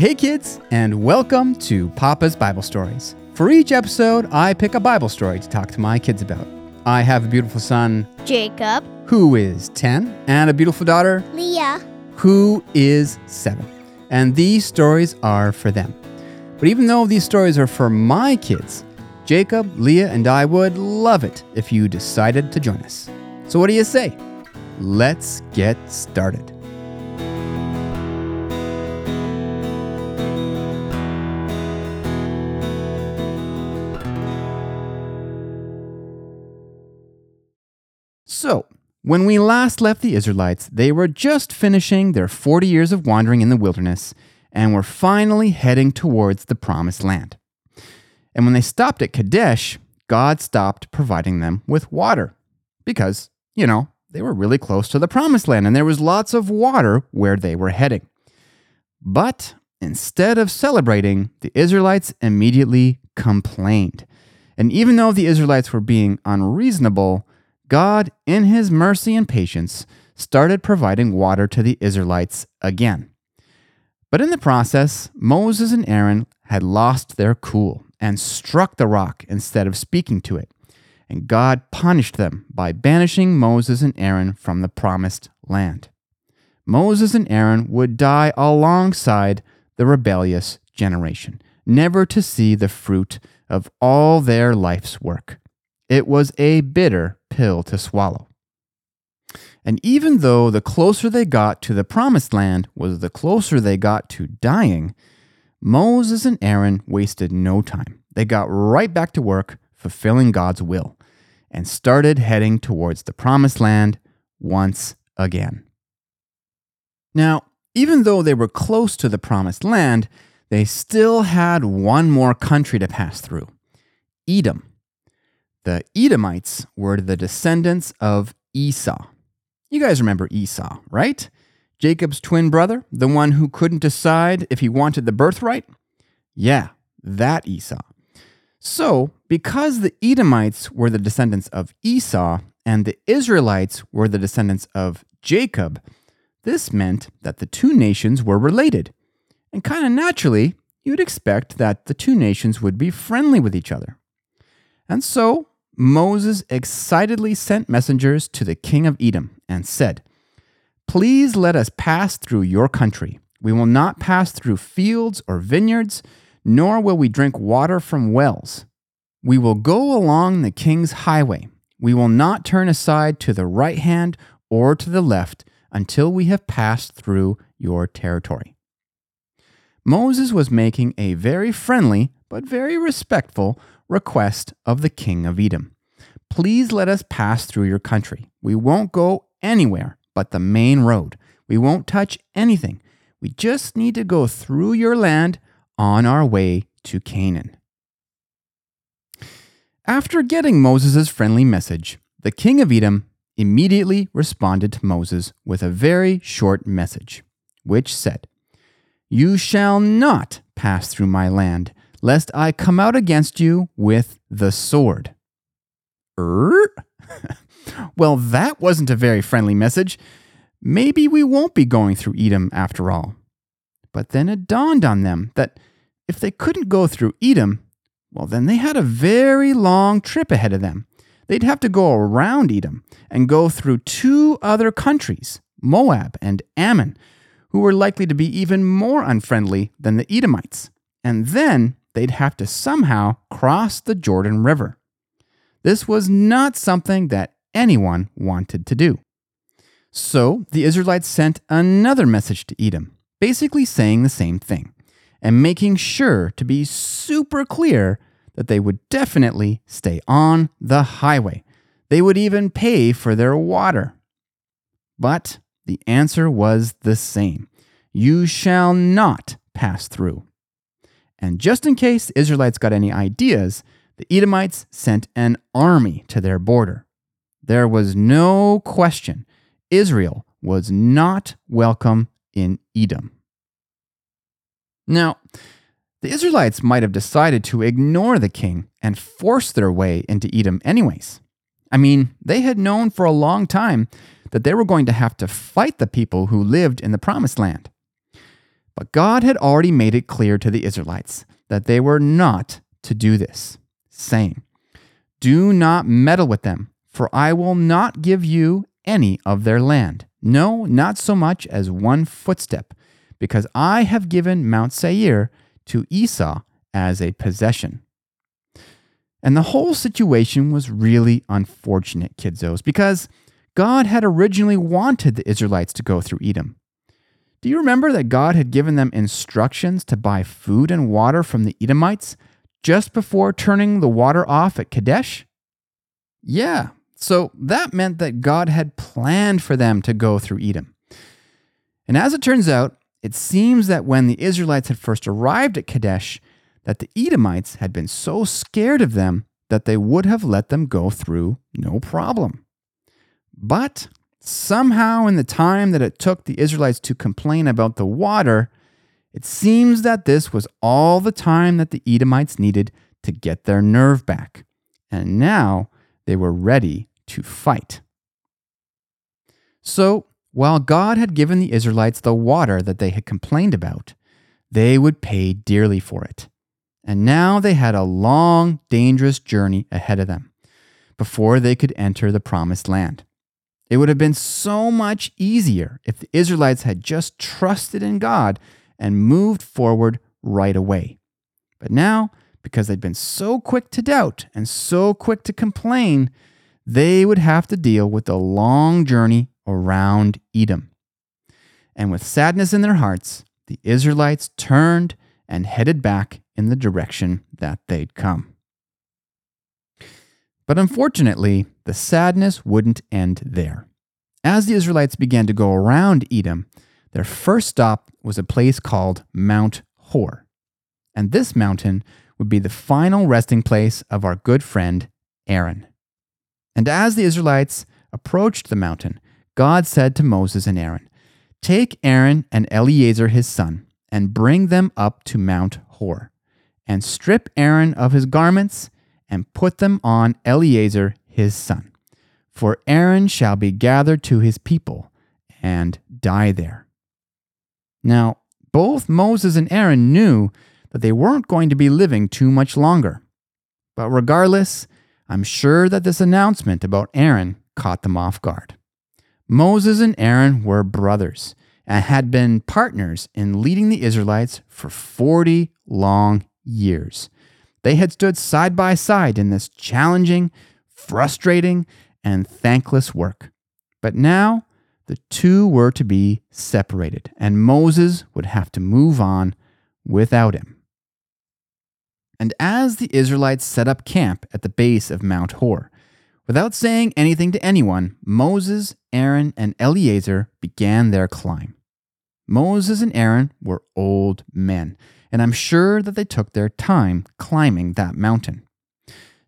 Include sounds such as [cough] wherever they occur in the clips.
Hey, kids, and welcome to Papa's Bible Stories. For each episode, I pick a Bible story to talk to my kids about. I have a beautiful son Jacob, who is 10 and a beautiful daughter Leah, who is 7. And these stories are for them. But even though these stories are for my kids, Jacob, Leah, and I would love it if you decided to join us. So, what do you say? Let's get started. So, when we last left the Israelites, they were just finishing their 40 years of wandering in the wilderness and were finally heading towards the promised land. And when they stopped at Kadesh, God stopped providing them with water because, you know, they were really close to the promised land and there was lots of water where they were heading. But instead of celebrating, the Israelites immediately complained. And even though the Israelites were being unreasonable, God, in his mercy and patience, started providing water to the Israelites again. But in the process, Moses and Aaron had lost their cool and struck the rock instead of speaking to it. And God punished them by banishing Moses and Aaron from the promised land. Moses and Aaron would die alongside the rebellious generation, never to see the fruit of all their life's work. It was a bitter pill to swallow. And even though the closer they got to the promised land was the closer they got to dying, Moses and Aaron wasted no time. They got right back to work fulfilling God's will and started heading towards the promised land once again. Now, even though they were close to the promised land, they still had one more country to pass through Edom. The Edomites were the descendants of Esau. You guys remember Esau, right? Jacob's twin brother, the one who couldn't decide if he wanted the birthright? Yeah, that Esau. So, because the Edomites were the descendants of Esau and the Israelites were the descendants of Jacob, this meant that the two nations were related. And kind of naturally, you'd expect that the two nations would be friendly with each other. And so, Moses excitedly sent messengers to the king of Edom and said, Please let us pass through your country. We will not pass through fields or vineyards, nor will we drink water from wells. We will go along the king's highway. We will not turn aside to the right hand or to the left until we have passed through your territory. Moses was making a very friendly but very respectful request of the king of Edom. Please let us pass through your country. We won't go anywhere but the main road. We won't touch anything. We just need to go through your land on our way to Canaan. After getting Moses' friendly message, the king of Edom immediately responded to Moses with a very short message, which said, You shall not pass through my land lest I come out against you with the sword. Er? [laughs] well, that wasn't a very friendly message. Maybe we won't be going through Edom after all. But then it dawned on them that if they couldn't go through Edom, well, then they had a very long trip ahead of them. They'd have to go around Edom and go through two other countries, Moab and Ammon, who were likely to be even more unfriendly than the Edomites. And then they'd have to somehow cross the Jordan River. This was not something that anyone wanted to do. So the Israelites sent another message to Edom, basically saying the same thing, and making sure to be super clear that they would definitely stay on the highway. They would even pay for their water. But the answer was the same You shall not pass through. And just in case the Israelites got any ideas, the Edomites sent an army to their border. There was no question Israel was not welcome in Edom. Now, the Israelites might have decided to ignore the king and force their way into Edom, anyways. I mean, they had known for a long time that they were going to have to fight the people who lived in the promised land. But God had already made it clear to the Israelites that they were not to do this, saying, Do not meddle with them, for I will not give you any of their land. No, not so much as one footstep, because I have given Mount Seir to Esau as a possession. And the whole situation was really unfortunate, kidzos, because God had originally wanted the Israelites to go through Edom. Do you remember that God had given them instructions to buy food and water from the Edomites just before turning the water off at Kadesh? Yeah, so that meant that God had planned for them to go through Edom. And as it turns out, it seems that when the Israelites had first arrived at Kadesh, that the Edomites had been so scared of them that they would have let them go through no problem. But somehow, in the time that it took the Israelites to complain about the water, it seems that this was all the time that the Edomites needed to get their nerve back. And now they were ready to fight. So, while God had given the Israelites the water that they had complained about, they would pay dearly for it. And now they had a long, dangerous journey ahead of them before they could enter the promised land. It would have been so much easier if the Israelites had just trusted in God and moved forward right away. But now, because they'd been so quick to doubt and so quick to complain, they would have to deal with the long journey around Edom. And with sadness in their hearts, the Israelites turned and headed back in the direction that they'd come. But unfortunately, the sadness wouldn't end there. As the Israelites began to go around Edom, their first stop was a place called Mount Hor. And this mountain would be the final resting place of our good friend Aaron. And as the Israelites approached the mountain, God said to Moses and Aaron, Take Aaron and Eleazar his son, and bring them up to Mount Hor, and strip Aaron of his garments, and put them on Eleazar his son. For Aaron shall be gathered to his people, and die there. Now, both Moses and Aaron knew that they weren't going to be living too much longer. But regardless, I'm sure that this announcement about Aaron caught them off guard. Moses and Aaron were brothers and had been partners in leading the Israelites for 40 long years. They had stood side by side in this challenging, frustrating, and thankless work. But now the two were to be separated, and Moses would have to move on without him. And as the Israelites set up camp at the base of Mount Hor, without saying anything to anyone, Moses, Aaron, and Eleazar began their climb. Moses and Aaron were old men, and I'm sure that they took their time climbing that mountain.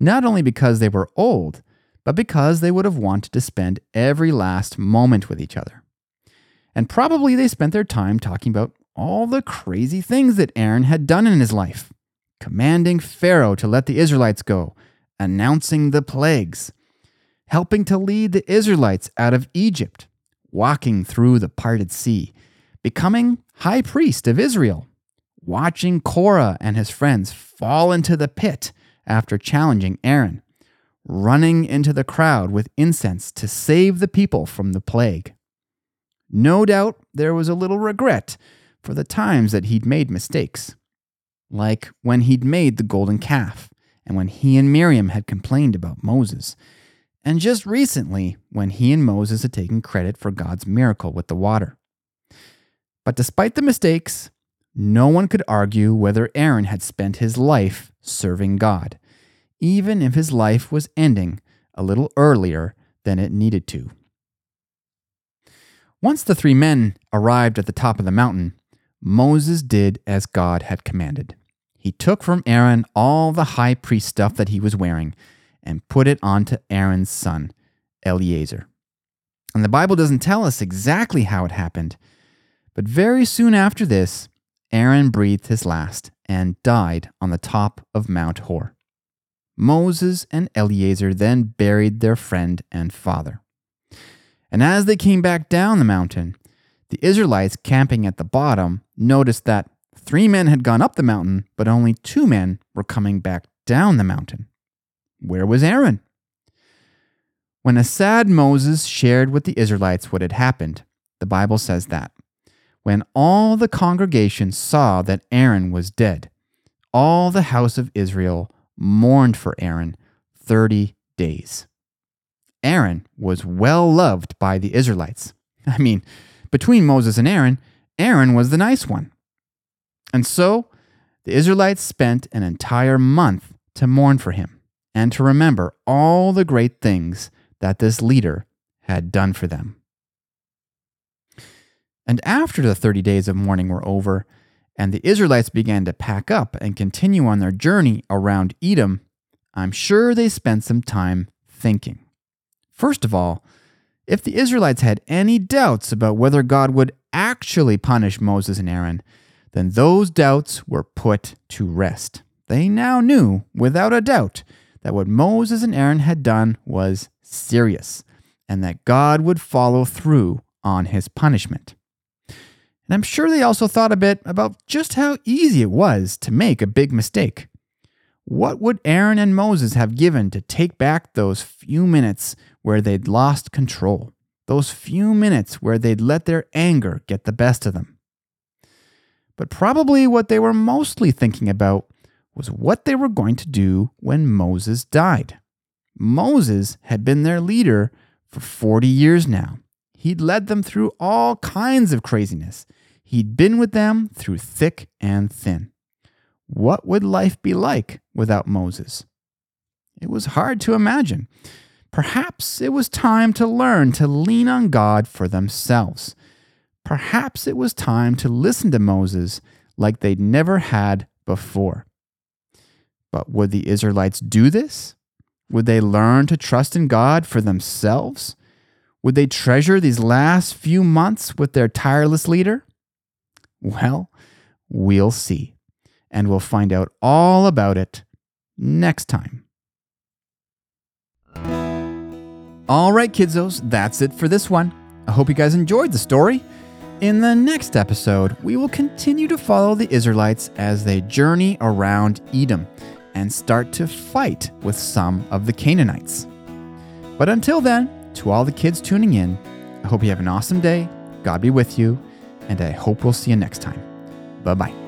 Not only because they were old, but because they would have wanted to spend every last moment with each other. And probably they spent their time talking about all the crazy things that Aaron had done in his life commanding Pharaoh to let the Israelites go, announcing the plagues, helping to lead the Israelites out of Egypt, walking through the parted sea, becoming high priest of Israel, watching Korah and his friends fall into the pit after challenging Aaron, running into the crowd with incense to save the people from the plague. No doubt there was a little regret for the times that he'd made mistakes like when he'd made the golden calf, and when he and Miriam had complained about Moses, and just recently when he and Moses had taken credit for God's miracle with the water. But despite the mistakes, no one could argue whether Aaron had spent his life serving God, even if his life was ending a little earlier than it needed to. Once the three men arrived at the top of the mountain, Moses did as God had commanded. He took from Aaron all the high priest stuff that he was wearing and put it onto Aaron's son, Eleazar. And the Bible doesn't tell us exactly how it happened, but very soon after this, Aaron breathed his last and died on the top of Mount Hor. Moses and Eleazar then buried their friend and father. And as they came back down the mountain, the Israelites camping at the bottom noticed that three men had gone up the mountain, but only two men were coming back down the mountain. Where was Aaron? When a sad Moses shared with the Israelites what had happened, the Bible says that when all the congregation saw that Aaron was dead, all the house of Israel mourned for Aaron 30 days. Aaron was well loved by the Israelites. [laughs] I mean, between Moses and Aaron, Aaron was the nice one. And so the Israelites spent an entire month to mourn for him and to remember all the great things that this leader had done for them. And after the 30 days of mourning were over, and the Israelites began to pack up and continue on their journey around Edom, I'm sure they spent some time thinking. First of all, if the Israelites had any doubts about whether God would actually punish Moses and Aaron, then those doubts were put to rest. They now knew, without a doubt, that what Moses and Aaron had done was serious and that God would follow through on his punishment. And I'm sure they also thought a bit about just how easy it was to make a big mistake. What would Aaron and Moses have given to take back those few minutes where they'd lost control? Those few minutes where they'd let their anger get the best of them? But probably what they were mostly thinking about was what they were going to do when Moses died. Moses had been their leader for 40 years now. He'd led them through all kinds of craziness. He'd been with them through thick and thin. What would life be like without Moses? It was hard to imagine. Perhaps it was time to learn to lean on God for themselves. Perhaps it was time to listen to Moses like they'd never had before. But would the Israelites do this? Would they learn to trust in God for themselves? Would they treasure these last few months with their tireless leader? Well, we'll see. And we'll find out all about it next time. All right, kiddos, that's it for this one. I hope you guys enjoyed the story. In the next episode, we will continue to follow the Israelites as they journey around Edom and start to fight with some of the Canaanites. But until then, to all the kids tuning in, I hope you have an awesome day. God be with you, and I hope we'll see you next time. Bye bye.